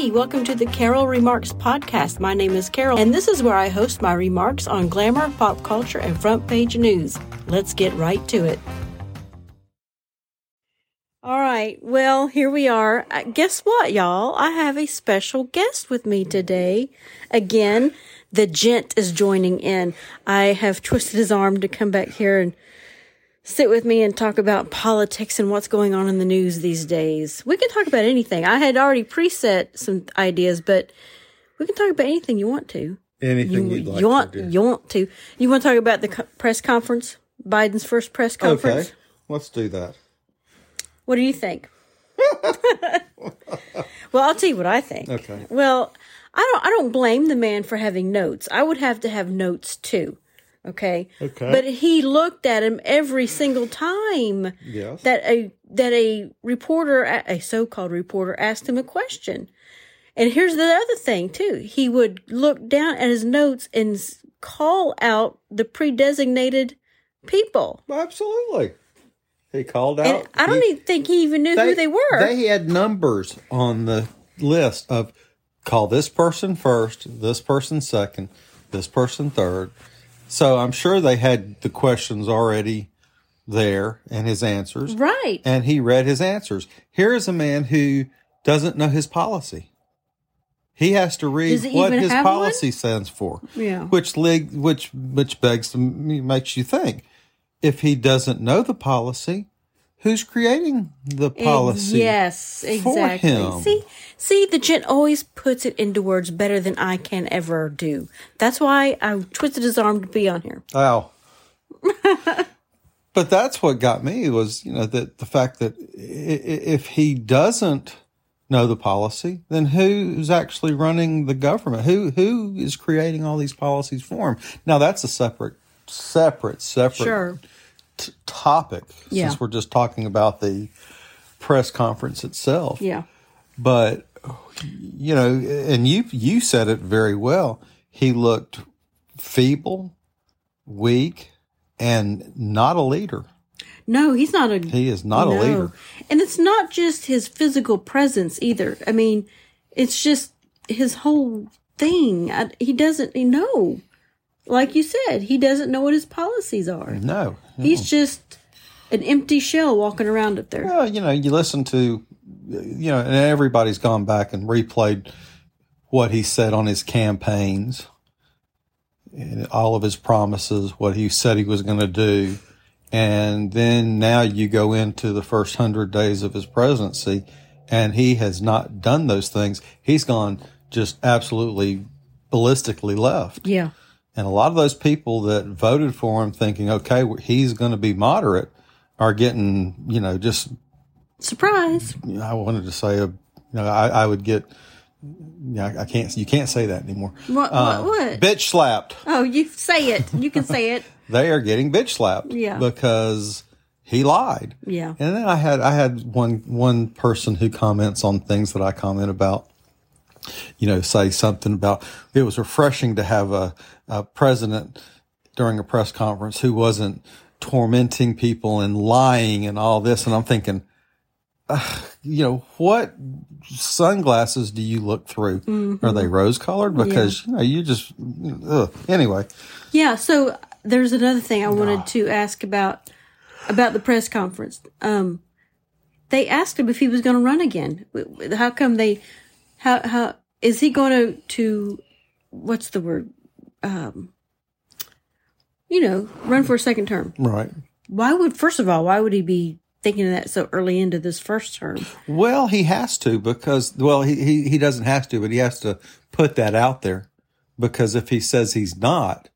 Hey, welcome to the Carol Remarks podcast. My name is Carol, and this is where I host my remarks on glamour, pop culture, and front page news. Let's get right to it. All right, well, here we are. Uh, guess what, y'all? I have a special guest with me today. Again, the gent is joining in. I have twisted his arm to come back here and sit with me and talk about politics and what's going on in the news these days. We can talk about anything. I had already preset some ideas, but we can talk about anything you want to. Anything You, you'd like you want to do. you want to. You want to talk about the co- press conference, Biden's first press conference. Okay, let's do that. What do you think? well, I'll tell you what I think. Okay. Well, I don't. I don't blame the man for having notes. I would have to have notes too. Okay. Okay. But he looked at him every single time Yes. that a that a reporter, a so-called reporter, asked him a question. And here's the other thing too. He would look down at his notes and call out the pre-designated people. Absolutely. He called out. And I don't he- even think he even knew who they were. They had numbers on the list of call this person first, this person second, this person third. So I'm sure they had the questions already there and his answers. right. And he read his answers. Here is a man who doesn't know his policy. He has to read what his policy stands for. Yeah. Which leg, which which begs to makes you think, if he doesn't know the policy, who's creating the policy? Yes, for exactly. him. See, see, the gent always puts it into words better than I can ever do. That's why I twisted his arm to be on here. Wow. but that's what got me was, you know, that the fact that if he doesn't know the policy, then who's actually running the government? Who who is creating all these policies for him? Now that's a separate, separate, separate Sure. T- topic. Yeah. Since we're just talking about the press conference itself, Yeah. but you know, and you you said it very well. He looked feeble, weak, and not a leader. No, he's not a. He is not a leader. And it's not just his physical presence either. I mean, it's just his whole thing. I, he doesn't know. Like you said, he doesn't know what his policies are. No. He's just an empty shell walking around up there. Well, you know, you listen to, you know, and everybody's gone back and replayed what he said on his campaigns, and all of his promises, what he said he was going to do. And then now you go into the first hundred days of his presidency, and he has not done those things. He's gone just absolutely ballistically left. Yeah. And a lot of those people that voted for him thinking, okay, he's going to be moderate are getting, you know, just Surprise. I wanted to say, a, you know, I, I would get, yeah, I can't, you can't say that anymore. What? Uh, what? What? Bitch slapped. Oh, you say it. You can say it. They are getting bitch slapped. Yeah. Because he lied. Yeah. And then I had, I had one, one person who comments on things that I comment about. You know, say something about it was refreshing to have a, a president during a press conference who wasn't tormenting people and lying and all this. And I'm thinking, you know, what sunglasses do you look through? Mm-hmm. Are they rose colored? Because, you know, you just, ugh. anyway. Yeah. So there's another thing I wanted to ask about about the press conference. Um, they asked him if he was going to run again. How come they? How how is he going to to? What's the word? Um, you know, run for a second term. Right. Why would first of all, why would he be thinking of that so early into this first term? Well, he has to because, well, he, he, he doesn't have to, but he has to put that out there because if he says he's not,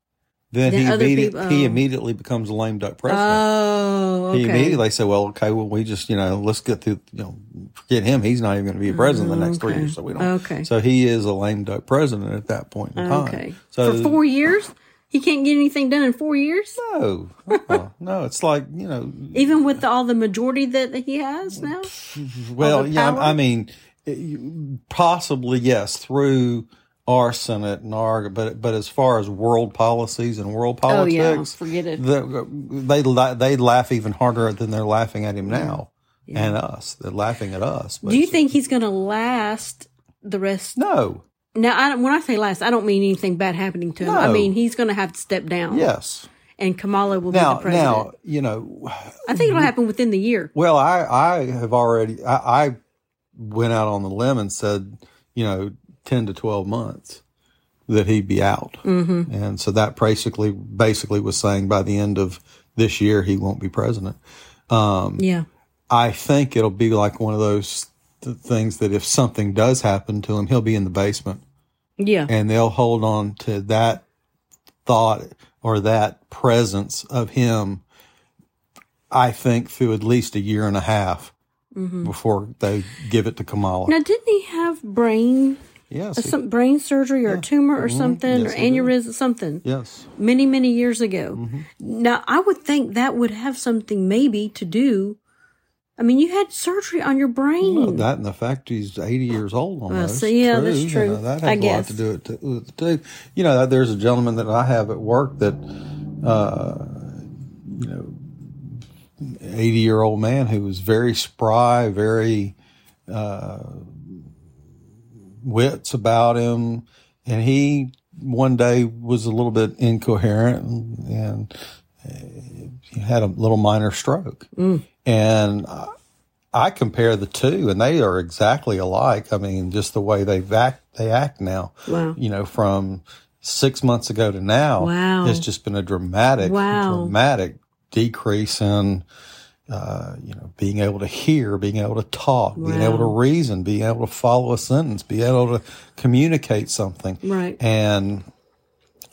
then, Then he, immediate, people- he oh. immediately becomes a lame duck president. Oh, He okay. immediately say, well, okay, well, we just, you know, let's get through, you know, forget him. He's not even going to be a president the next three mm, years. So we don't. Okay. So he is a lame duck president at that point in time. Okay. So For four years, he can't get anything done in four years, no, uh-uh. no, it's like, you know, even with all the majority that he has now. Well, yeah. I mean, possibly yes, through our Senate and our, but but as far as world policies and world politics, Oh yeah, forget it. the, they they laugh even harder than they're laughing at him now, and us. They're laughing at us. Do you think he's going to last the rest. No. Now, I don't, when I say last, I don't mean anything bad happening to him. I mean he's going to have to step down. Yes. and Kamala will be Now, the president. now, you know, I think it'll happen within the year. well, I, I have already, I, I went out on the limb and said, you know, 10 to 12 months that he'd be out. Mm-hmm. And so that basically, basically was saying by the end of this year, he won't be president. Um, Yeah. I think it'll be like one of those th- things that if something does happen to him, he'll be in the basement Yeah. and they'll hold on to that thought or that presence of him i think through at least a year and a half before they give it to kamala now, didn't he have brain yes some brain surgery or a tumor or something Mm-hmm. Yes, or aneurysm something yes many many years ago? Mm-hmm. Now, I would think that would have something maybe to do. I mean, you had surgery on your brain. Well, that and the fact he's 80 years old almost. so yeah, that's You true. know, that has I a lot guess. to do it to, with it too. You know, there's a gentleman that I have at work that, uh, you know, 80 year old man who was very spry, very, uh, wits about him. And he one day was a little bit incoherent and, and uh, he had a little minor stroke. And I, I compare the two, and they are exactly alike. I mean, just the way they act, they act now. Wow. You know, from six months ago to now, Wow. it's just been a dramatic, Wow. dramatic decrease in, uh, you know, being able to hear, being able to talk, being able to reason, being able to follow a sentence, being able to communicate something. Right. And,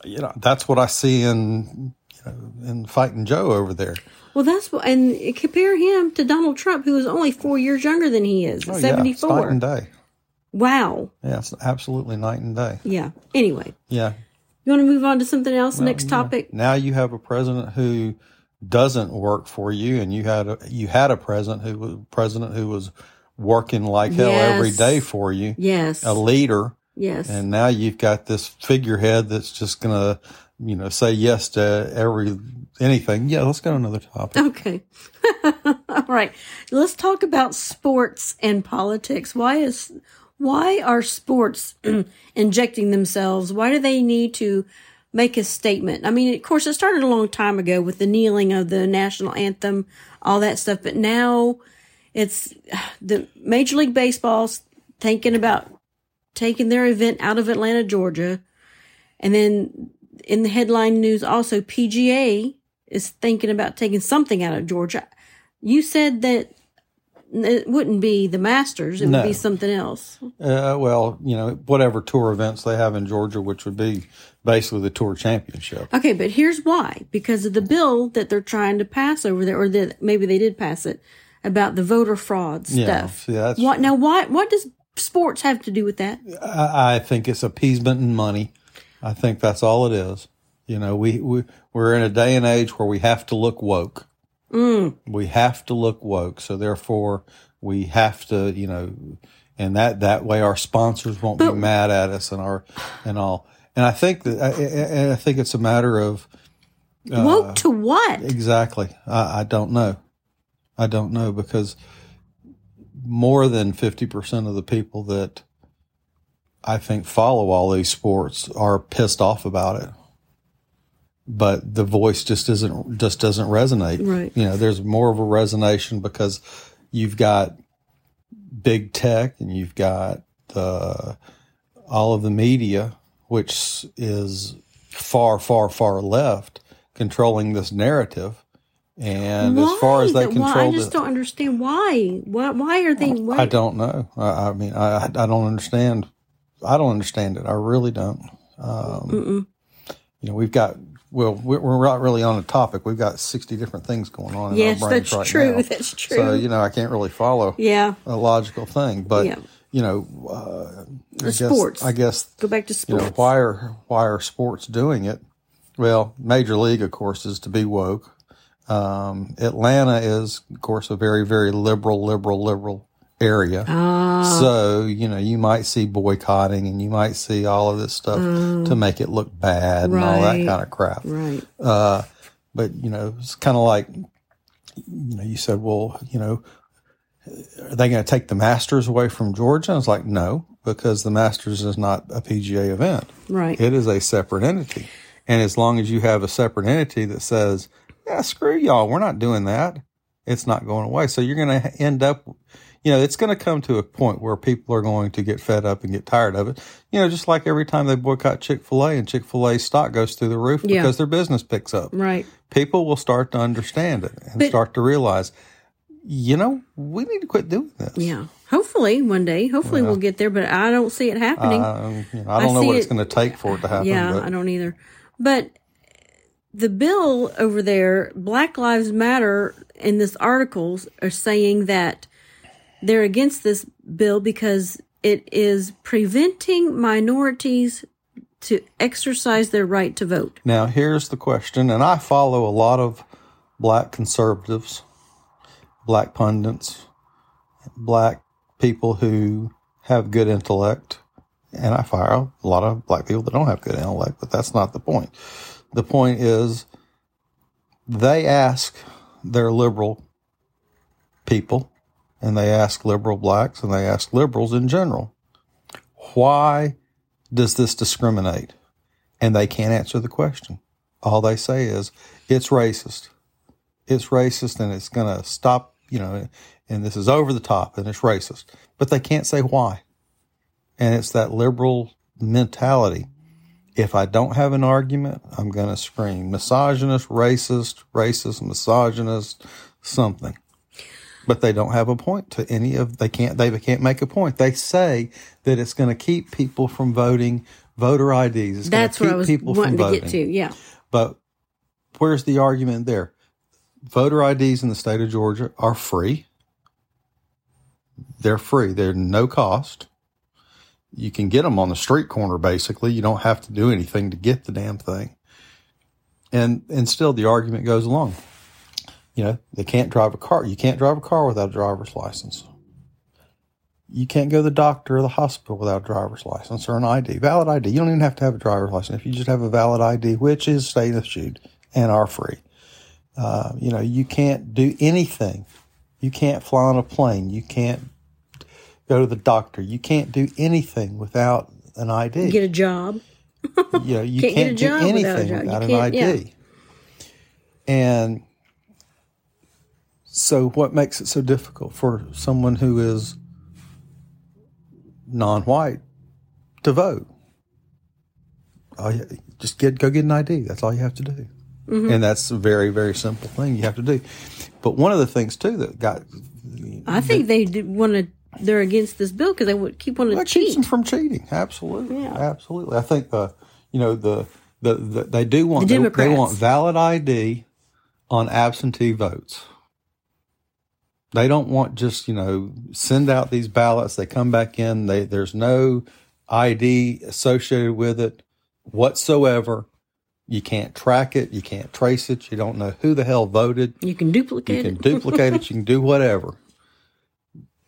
you know, that's what I see in, you know, in fighting Joe over there. Well, that's what, and compare him to Donald Trump, who is only four years younger than he is, Oh, yeah, it's night and day. wow. Yeah, it's absolutely night and day. Yeah. Anyway, Yeah. you want to move on to something else? Next topic. Now you have a president who doesn't work for you, and you had a, you had a president who was president who was working like hell every Yes. day for you, Yes. a leader, yes. and now you've got this figurehead that's just gonna, you know, say yes to every anything. Yeah, let's go to another topic. Okay. All right. Let's talk about sports and politics. Why is why are sports injecting themselves? Why do they need to make a statement? I mean, of course, it started a long time ago with the kneeling of the national anthem, all that stuff, but now it's the Major League Baseball's thinking about taking their event out of Atlanta, Georgia. And then in the headline news, also PGA is thinking about taking something out of Georgia. You said that it wouldn't be the Masters; it would No. be something else. Uh, well, you know, whatever tour events they have in Georgia, which would be basically the tour championship. Okay, but here's why: because of the bill that they're trying to pass over there, or that maybe they did pass it about the voter fraud Yeah, stuff. see, that's- what now? Why? What does sports have to do with that? I, I think it's appeasement and money. I think that's all it is. You know, we, we we're in a day and age where we have to look woke. Mm. We have to look woke. So therefore, we have to, you know, and that that way our sponsors won't be mad at us and our and all. And I think that I, I, think it's a matter of Uh, Woke to what? Exactly. I, I don't know. I don't know because more than 50% of the people that I think follow all these sports are pissed off about it. But the voice just isn't, just doesn't resonate. Right. You know, there's more of a resonation because you've got big tech and you've got uh, all of the media, which is far, far, far left, controlling this narrative. And as far as they control, Why? I just it, don't understand why. Why? Why are they? Why? I don't know. I, I mean, I, I don't understand. I don't understand it. I really don't. Um, you know, we've got, well, we're, we're not really on a topic. We've got 60 different things going on in Yes, our brains that's right true. now. That's true. So, you know, I can't really follow yeah. a logical thing, but Yeah. you know, uh, I guess, sports. I guess Go back to you sports. know why are why are sports doing it? Well, Major League, of course, is to be woke. Um, Atlanta is, of course, a very very liberal, liberal, liberal area. Ah. so you know you might see boycotting and you might see all of this stuff to make it look bad and all that. Kind of crap. right. Uh, but you know, it's kind of like, you know, you said, well, you know, are they going to take the Masters away from Georgia? I was like, no, because the Masters is not a PGA event. Right. It is a separate entity. And as long as you have a separate entity that says, yeah, screw y'all, we're not doing that, it's not going away. So you're going to end up, you know, it's going to come to a point where people are going to get fed up and get tired of it. You know, just like every time they boycott Chick fil A and Chick fil A stock goes through the roof Yeah. because their business picks up. right. People will start to understand it and But- start to realize, you know, we need to quit doing this. Yeah. Hopefully one day, hopefully we'll get there, but I don't see it happening. Um, you know, I don't know see what it's going to take for it to happen. yeah, but I don't either. But the bill over there, Black Lives Matter, in this articles are saying that they're against this bill because it is preventing minorities to exercise their right to vote. Now, here's the question, and I follow a lot of black conservatives, black pundits, black people who have good intellect, and I follow a lot of black people that don't have good intellect, but that's not the point. The point is they ask their liberal people, and they ask liberal blacks, and they ask liberals in general, why does this discriminate? and they can't answer the question. All they say is it's racist. It's racist and it's going to stop, you know, and this is over the top and it's racist. But they can't say why. And it's that liberal mentality. If I don't have an argument, I'm going to scream misogynist, racist, racist, misogynist, something. But they don't have a point to any of they can't they can't make a point. They say that it's going to keep people from voting voter IDs. It's That's what I was people wanting from to voting. get to. Yeah. But where's the argument there? Voter IDs in the state of Georgia are free. They're free. They're no cost. You can get them on the street corner basically. You don't have to do anything to get the damn thing. And and still the argument goes along. You know, they can't drive a car. You can't drive a car without a driver's license. You can't go to the doctor or the hospital without a driver's license or an ID, valid ID. You don't even have to have a driver's license if you just have a valid ID, which is state issued and are free. Uh, you know, you can't do anything. You can't fly on a plane. You can't go to the doctor. You can't do anything without an ID. Get a job. you know, you Can't can't, get a do without anything job. Without, an ID. yeah. And so, what makes it so difficult for someone who is non-white to vote? All you, just get go get an ID. That's all you have to do, Mm-hmm. and that's a very very simple thing you have to do. But one of the things too that got I think they want to. They're against this bill because they would keep wanting to keeps cheat. them from cheating. Absolutely, Yeah. absolutely. I think the you know the the, the they do want The they, they want valid ID on absentee votes. They don't want just you know send out these ballots. They come back in. They there's no ID associated with it whatsoever. You can't track it. You can't trace it. You don't know who the hell voted. You can duplicate You can it. duplicate it. You can do whatever.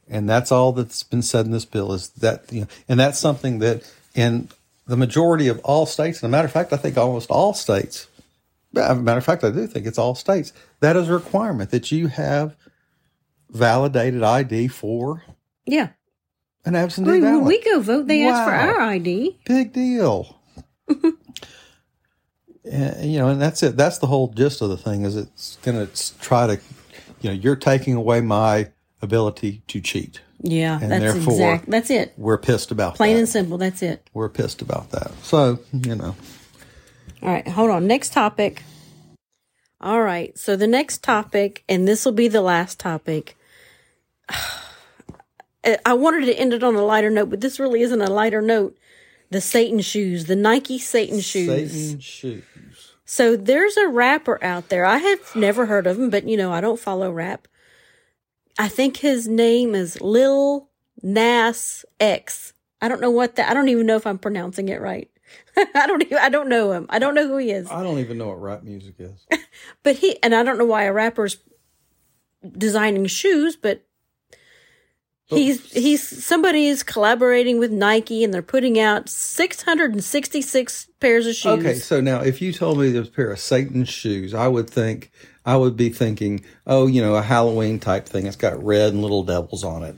And that's all that's been said in this bill is that, you know, and that's something that in the majority of all states, and a matter of fact, I think almost all states, matter of fact, I do think it's all states, that is a requirement that you have validated ID for yeah. an absentee mean, ballot. when we go vote, they ask for our ID. Big deal. and, you know, and that's it. That's the whole gist of the thing is it's going to try to, you know, you're taking away my ability to cheat. Yeah, And that's therefore- exact. That's it. We're pissed about Plain that. and simple. That's it. We're pissed about that. So, you know, All right, hold on. Next topic. All right, so the next topic, and this will be the last topic. I wanted to end it on a lighter note, but this really isn't a lighter note. The Satan shoes, the Nike Satan shoes. Satan shoes. So there's a rapper out there. I have never heard of him, but you know, I don't follow rap. I think his name is Lil Nas X. I don't know what that. I don't even know if I'm pronouncing it right. I don't. Even, I don't know him. I don't know who he is. I don't even know what rap music is. But he and I don't know why a rapper's designing shoes, but he's he's somebody is collaborating with Nike and they're putting out 666 pairs of shoes. Okay, so now if you told me there's a pair of Satan shoes, I would think I would be thinking, oh, you know, a Halloween type thing. It's got red and little devils on it.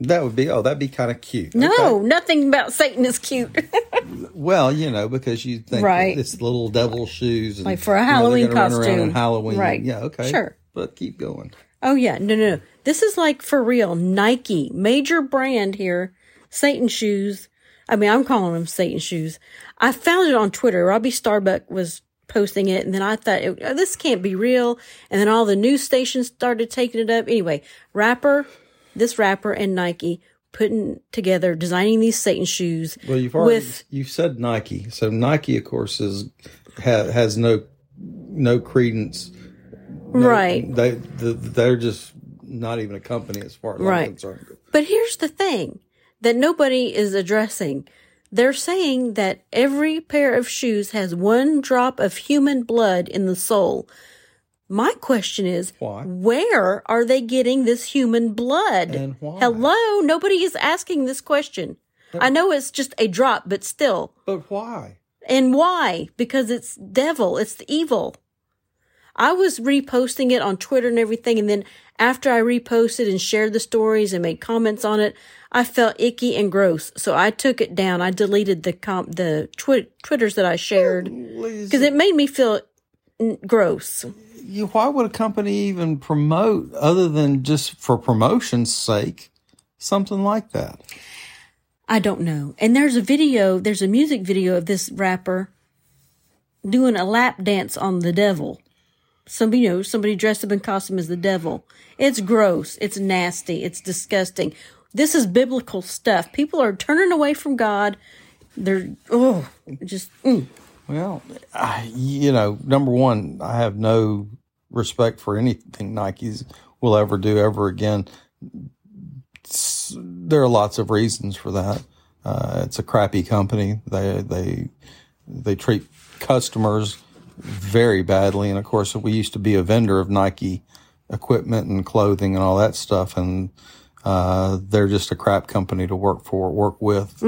That would be oh, that'd be kind of cute. No, Okay. nothing about Satan is cute. Well, you know, because you think Right. it's little devil shoes, and, Like for a you know, Halloween run around costume. Halloween, Right. Yeah, okay, Sure. but keep going. oh yeah, no, no, no. This is like for real. Nike, major brand here. Satan shoes. I mean, I'm calling them Satan shoes. I found it on Twitter. Robbie Starbuck was posting it, and then I thought oh, this can't be real. And then all the news stations started taking it up. Anyway, rapper, this rapper and Nike putting together, designing these Satan shoes. Well, you've already with you've said Nike, so Nike, of course, is ha, has no no credence. No- right. They the, they're just not even a company as far as Right. I'm concerned. But here's the thing that nobody is addressing. They're saying that every pair of shoes has one drop of human blood in the sole. My question is, Why? where are they getting this human blood? And why? Hello? Nobody is asking this question. I know it's just a drop, but still. But why? And why? Because it's devil, it's the evil. I was reposting it on Twitter and everything, and then after I reposted and shared the stories and made comments on it, I felt icky and gross. So I took it down. I deleted the com- the twi- twitters that I shared because it made me feel mm, gross. You, why would a company even promote other than just for promotion's sake something like that? I don't know. And there's a video, there's a music video of this rapper doing a lap dance on the devil. Somebody, you know, somebody dressed up in costume as the devil. It's gross. It's nasty. It's disgusting. This is biblical stuff. People are turning away from God. They're, oh, just, mm. Well, I, you know, number one, I have no respect for anything Nikes will ever do ever again. S- There are lots of reasons for that. Uh, it's a crappy company. They they they treat customers very badly, and of course, we used to be a vendor of Nike equipment and clothing and all that stuff, and uh, they're just a crap company to work for, work with.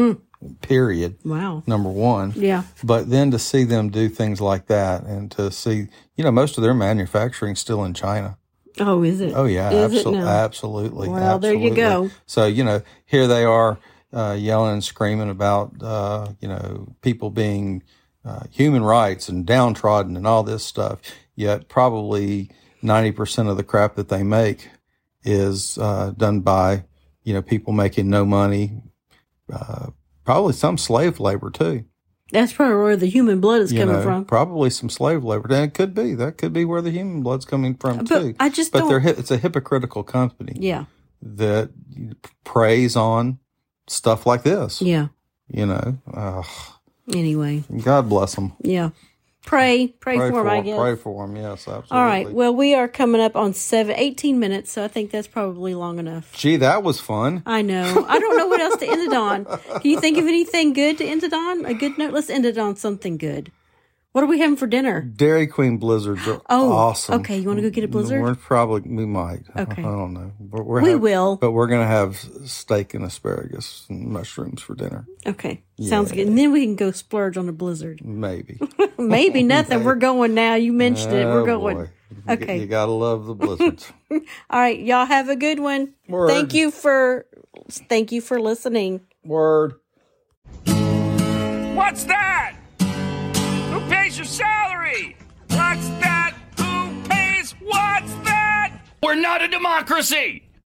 Period. wow. Number one. Yeah. But then to see them do things like that and to see, you know, most of their manufacturing still in China. Oh, is it? Oh yeah, Is it absolutely, now? absolutely. Well, there you go. So you know, here they are uh, yelling and screaming about, uh, you know, people being uh, human rights and downtrodden and all this stuff. Yet probably ninety percent of the crap that they make is uh, done by, you know, people making no money. Uh, probably some slave labor too. That's probably where the human blood is you coming know, from. Probably some slave labor. And it could be. That could be where the human blood's coming from But too. I just but they're it's a hypocritical company Yeah. that preys on stuff like this. Yeah. You know, Ugh. Anyway. God bless them. Yeah. Pray. Pray, Pray for for him, I guess. Pray for them. Yes, absolutely. All right. Well, we are coming up on seven, 18 minutes, so I think that's probably long enough. Gee, that was fun. I know. I don't know what else to end it on. Can you think of anything good to end it on? A good note? Let's end it on something good. What are we having for dinner? Dairy Queen blizzards are Oh, awesome. okay. You want to go get a blizzard? We're probably we might. Okay. I don't know. But we're We hav- will. But we're gonna have steak and asparagus and mushrooms for dinner. Okay. Sounds good. And then we can go splurge on a blizzard. Maybe. Maybe nothing. We're going now. You mentioned it. We're Oh, going. boy. Okay. You gotta love the blizzards. All right. Y'all have a good one. Word. Thank you for thank you for listening. Word. What's that? Your salary? What's that? Who pays? What's that? We're not a democracy.